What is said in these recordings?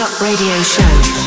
Up Radio Show.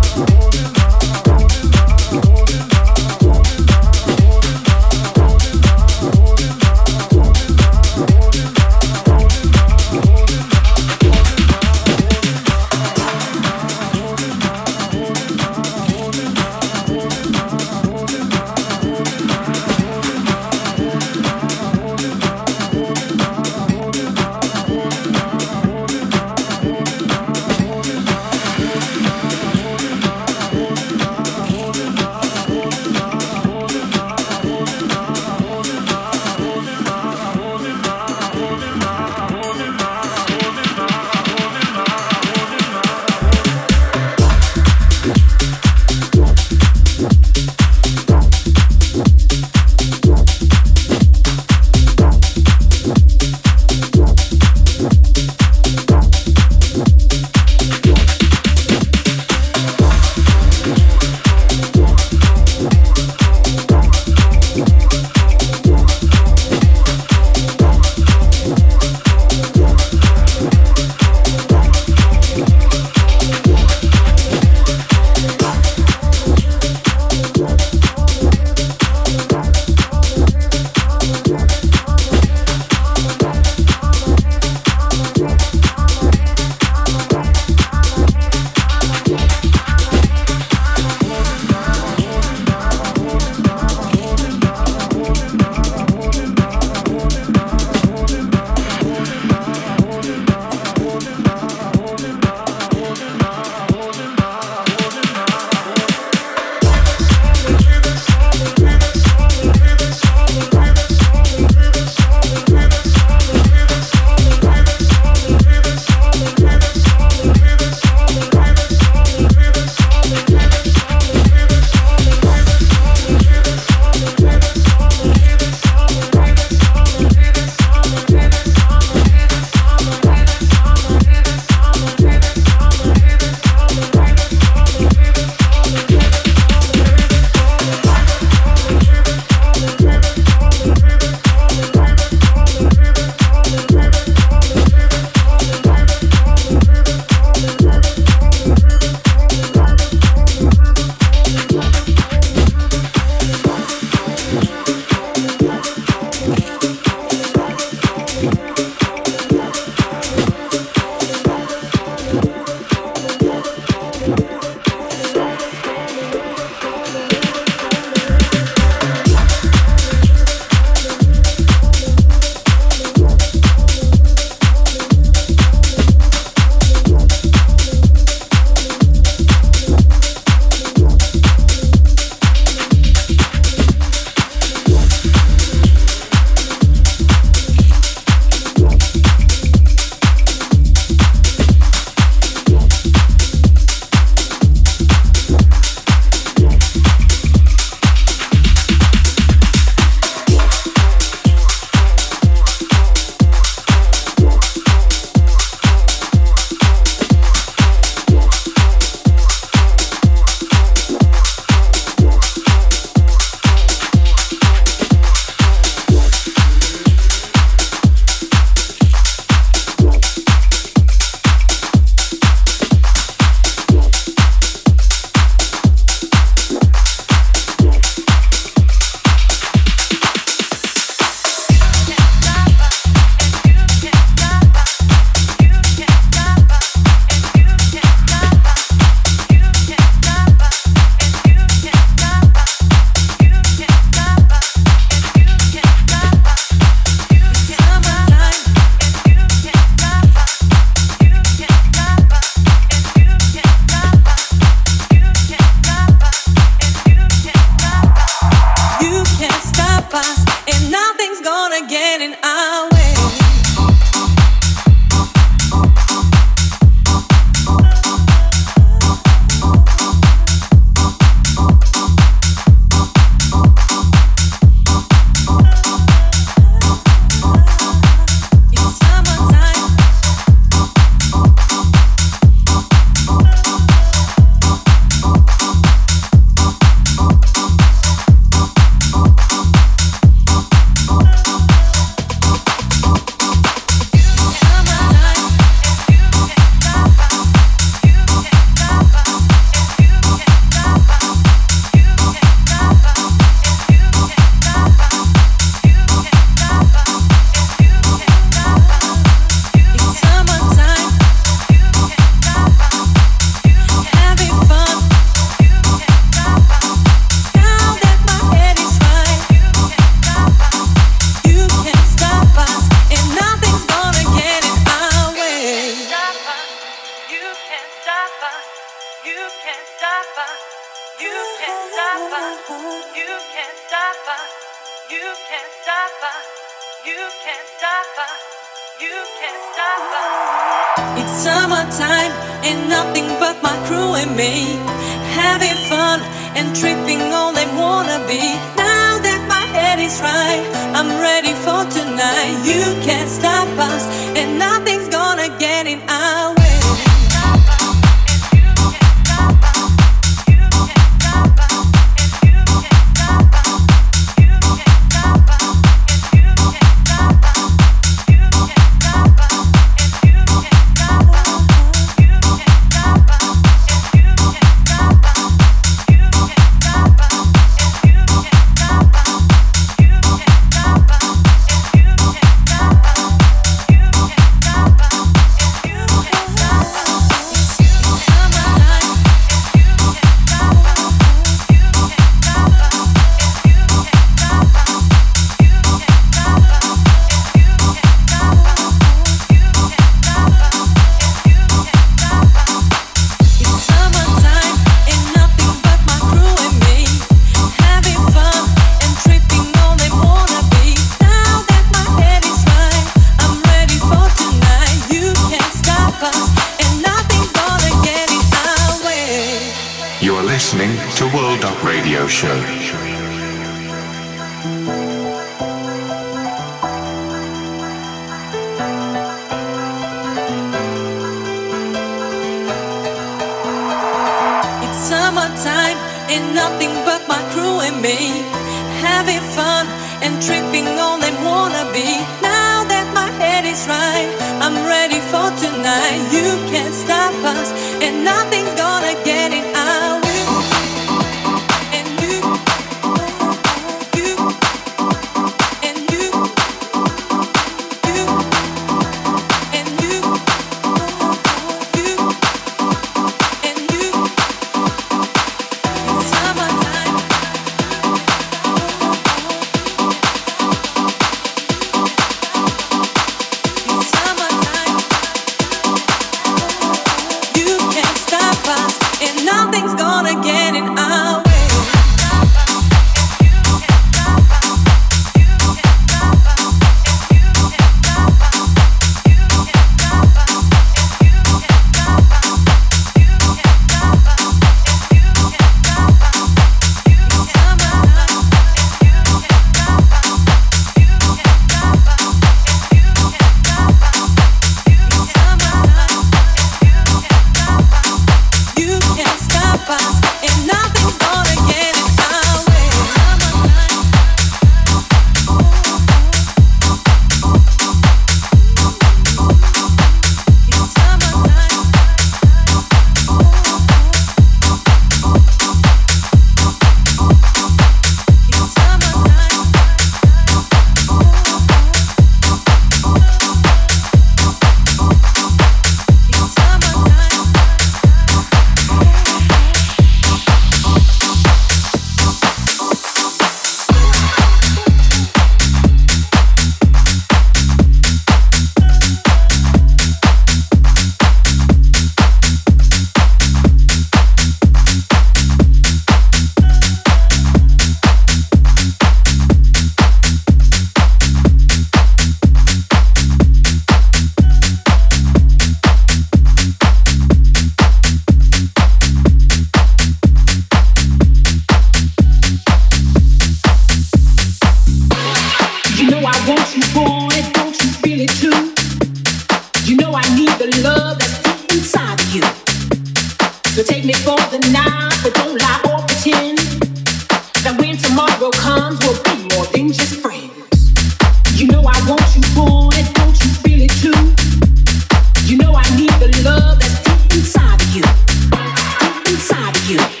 you.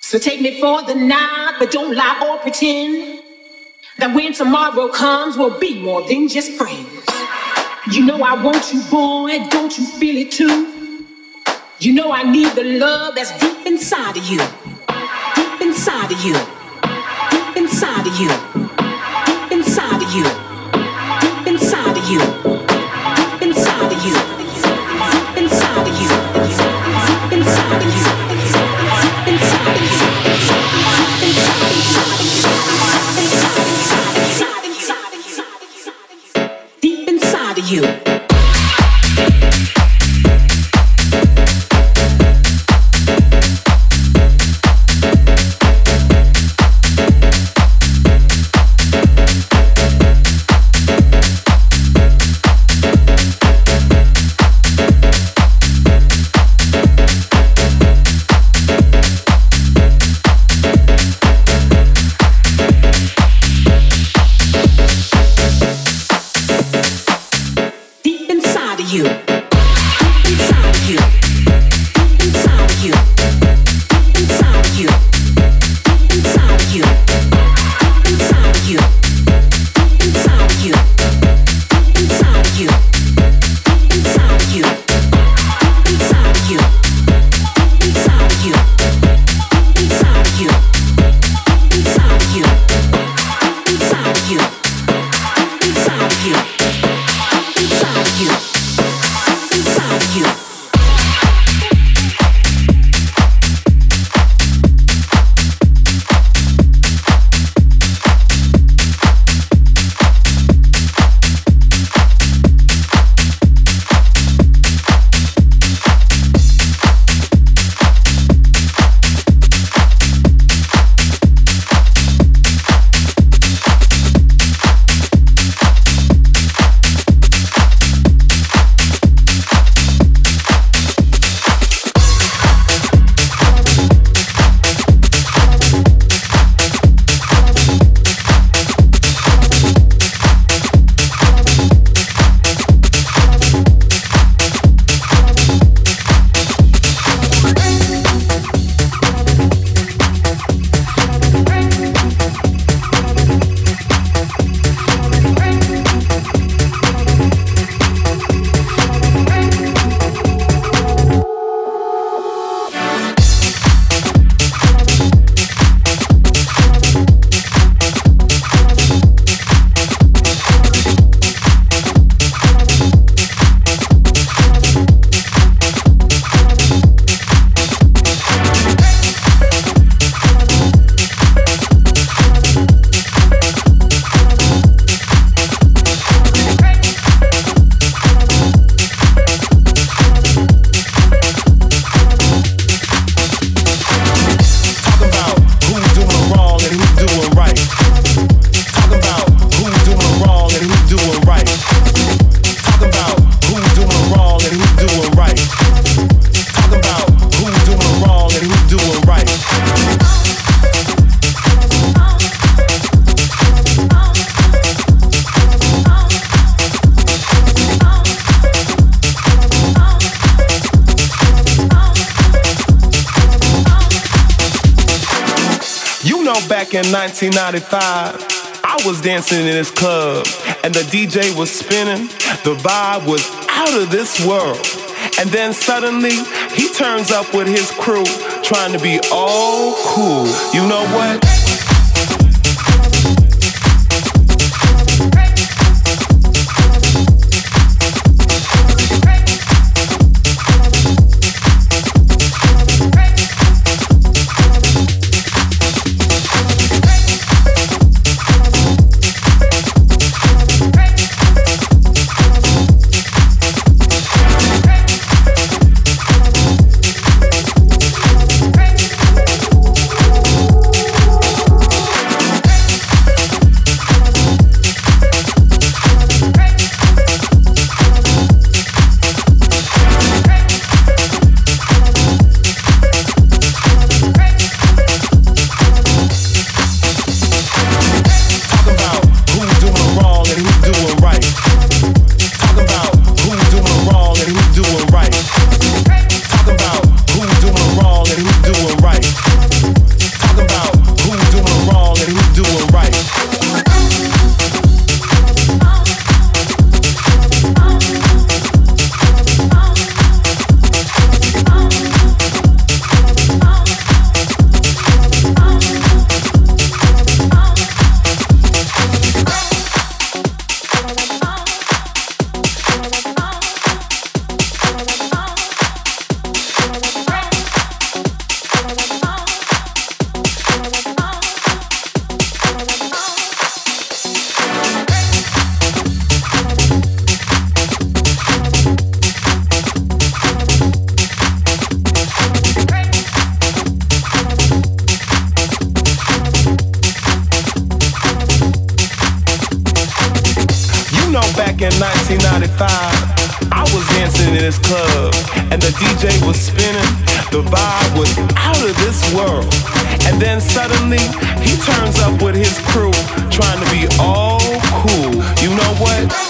So take me for the night, but don't lie or pretend that when tomorrow comes, we'll be more than just friends. You know I want you, boy, don't you feel it too? You know I need the love that's deep inside of you, deep inside of you, deep inside of you, deep inside of you, deep inside of you, deep 1995, I was dancing in this club and the DJ was spinning. The vibe was out of this world. And then suddenly he turns up with his crew trying to be all cool. You know what? DJ was spinning. The vibe was out of this world. And then suddenly, he turns up with his crew, trying to be all cool. You know what?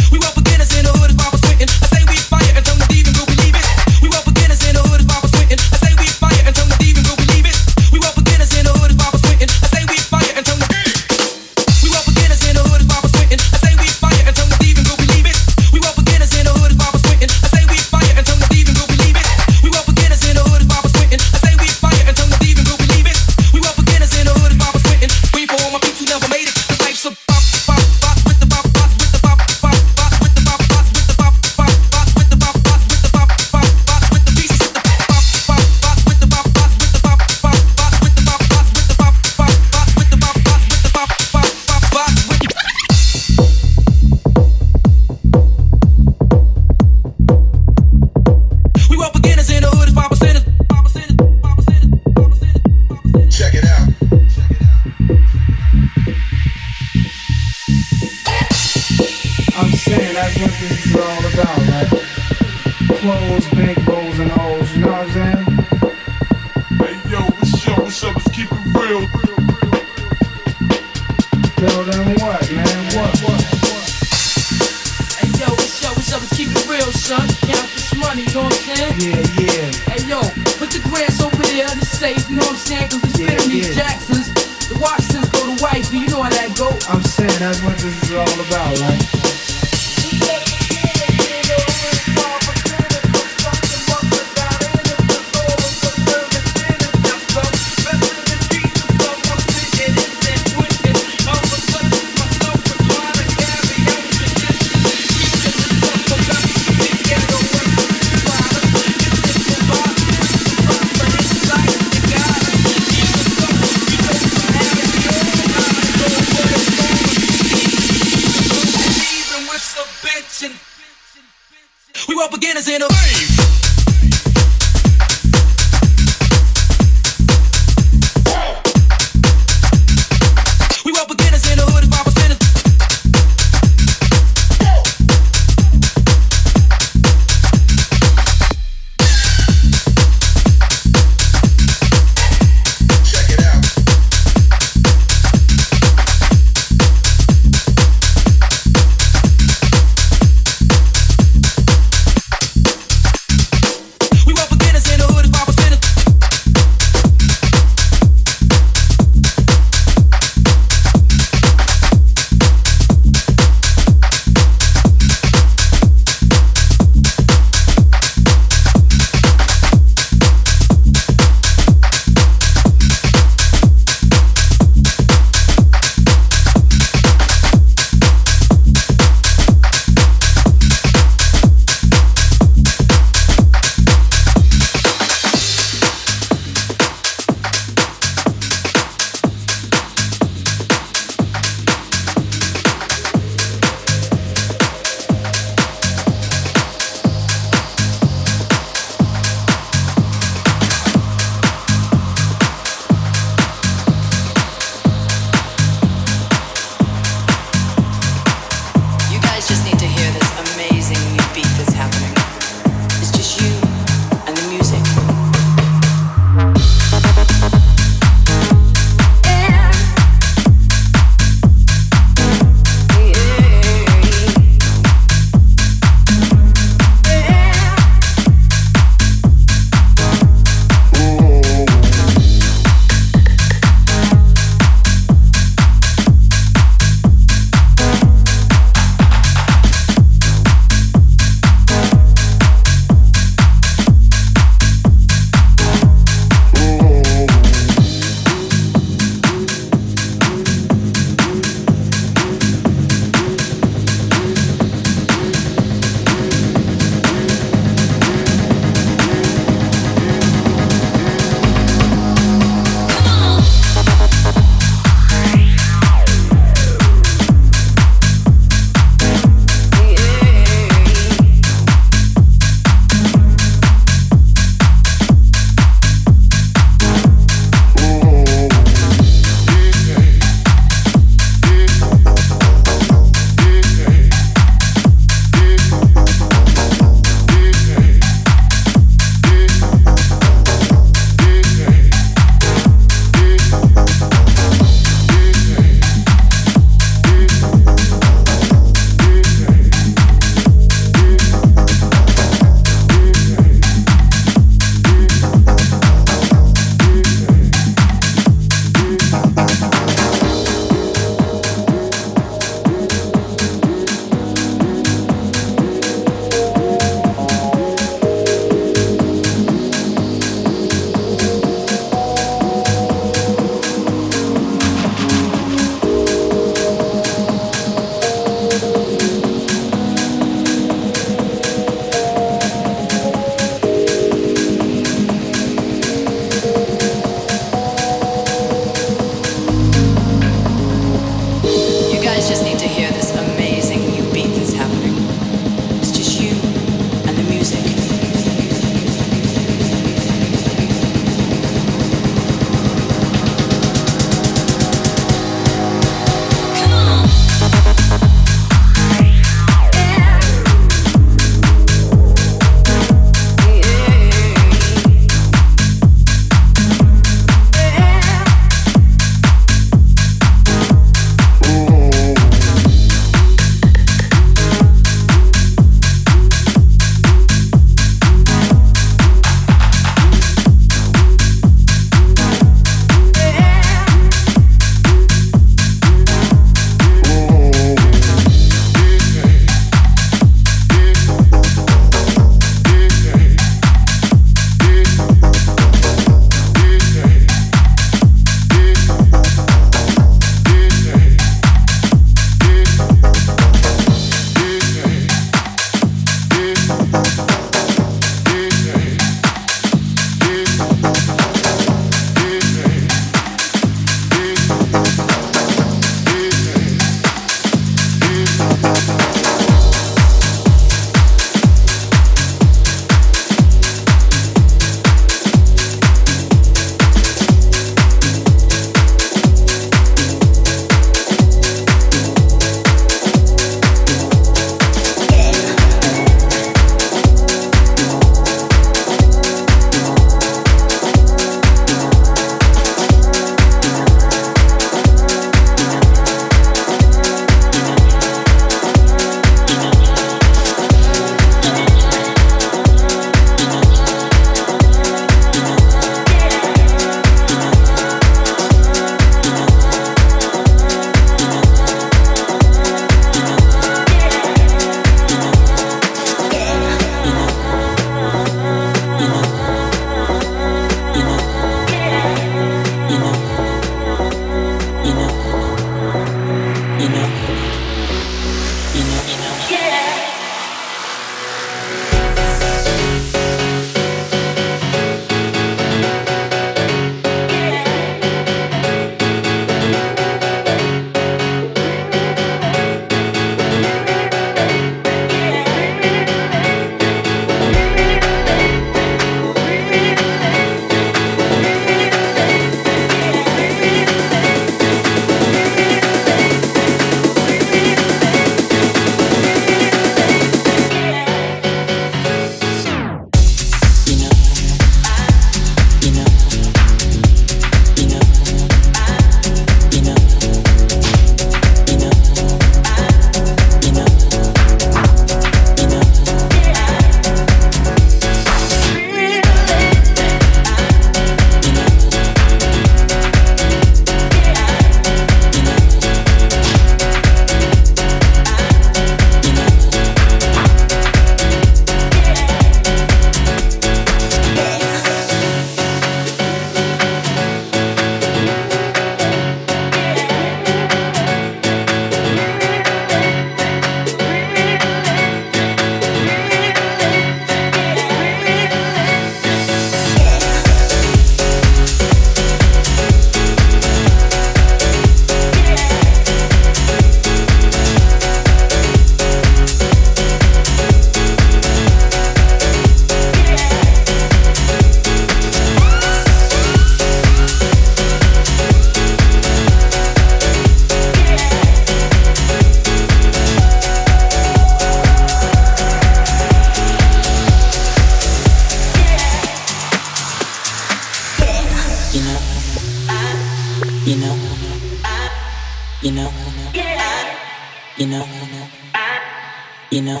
You know,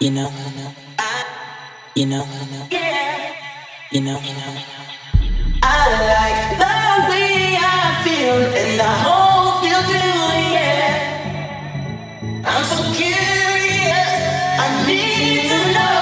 you know, you know, yeah. you know. I like the way I feel, and I hope you do, yeah. I'm so curious, I need to know.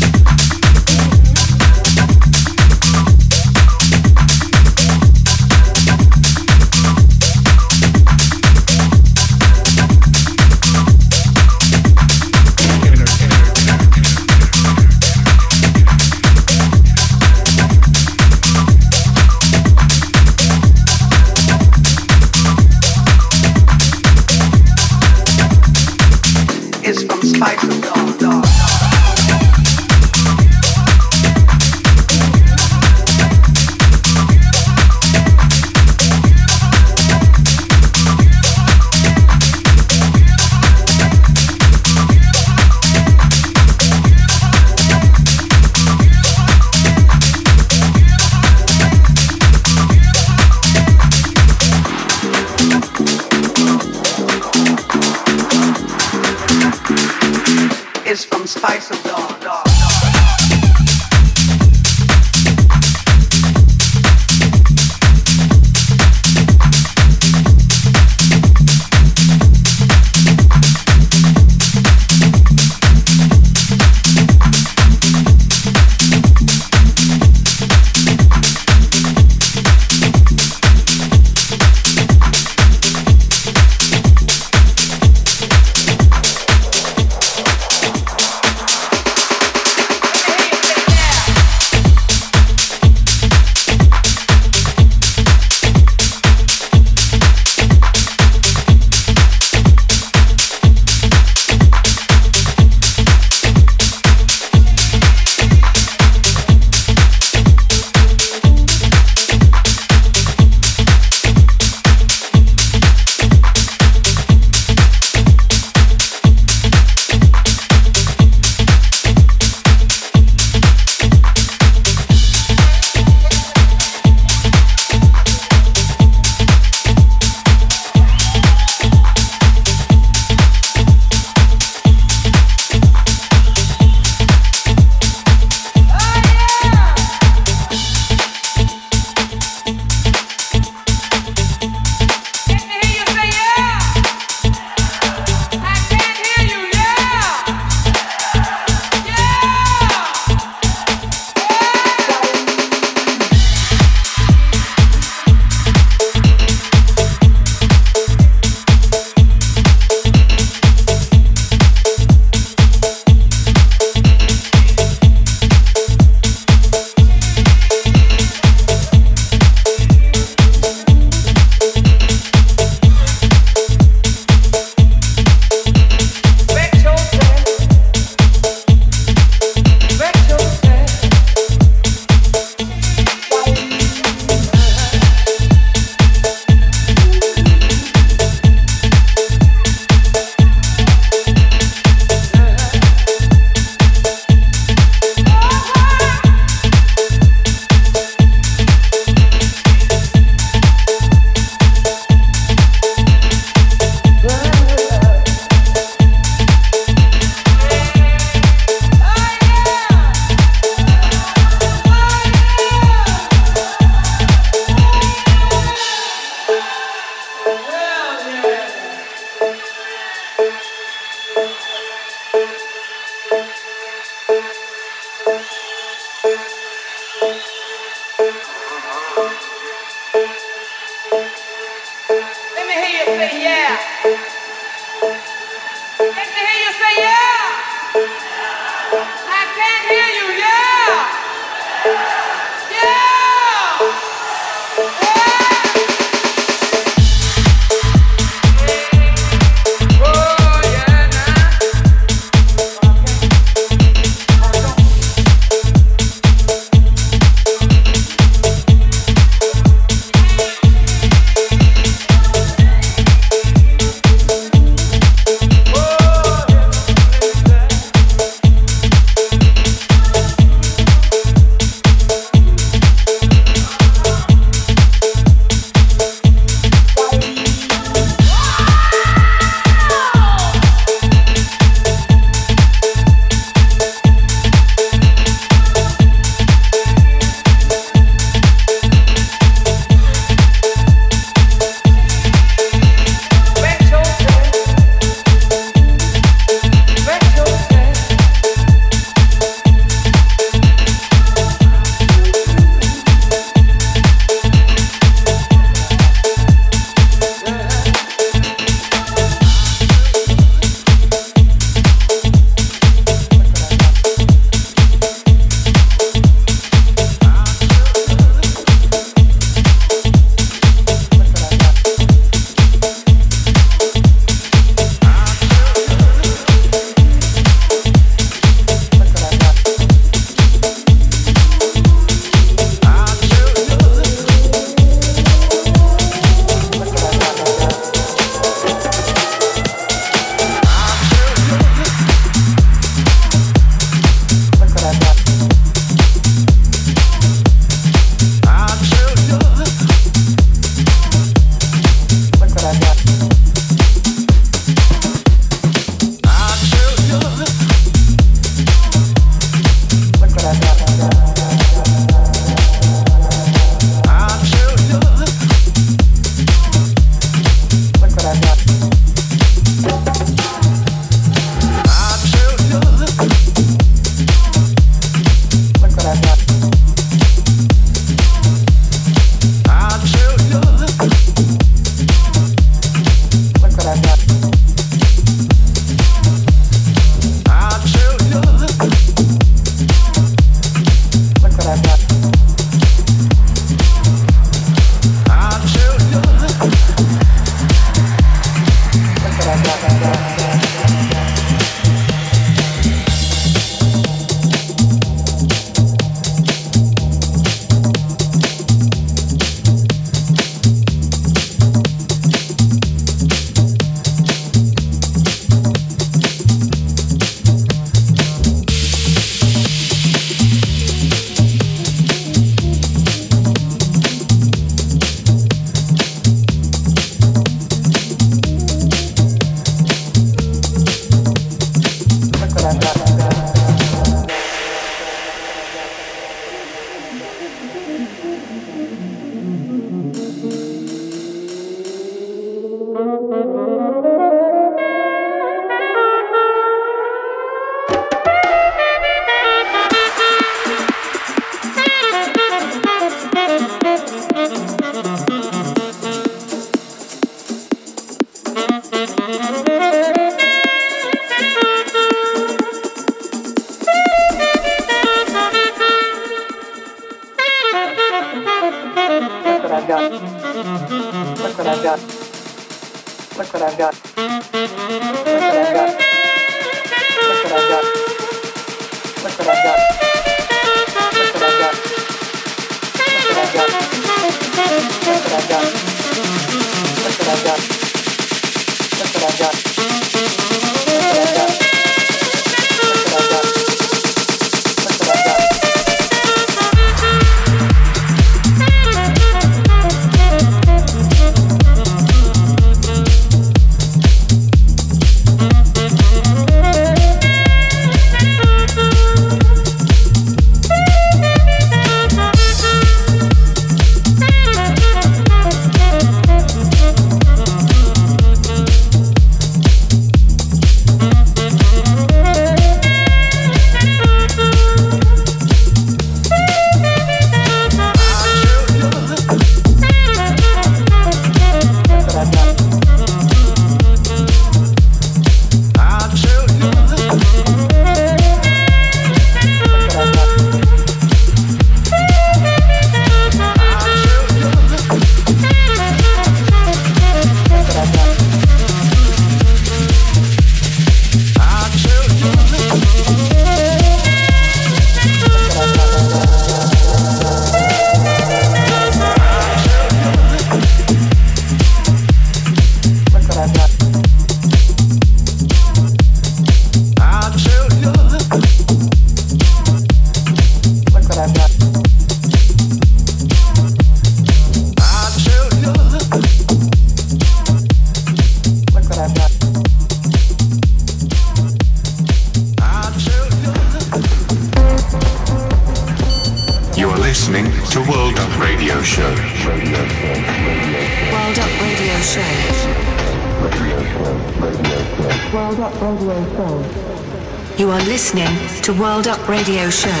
Radio Show.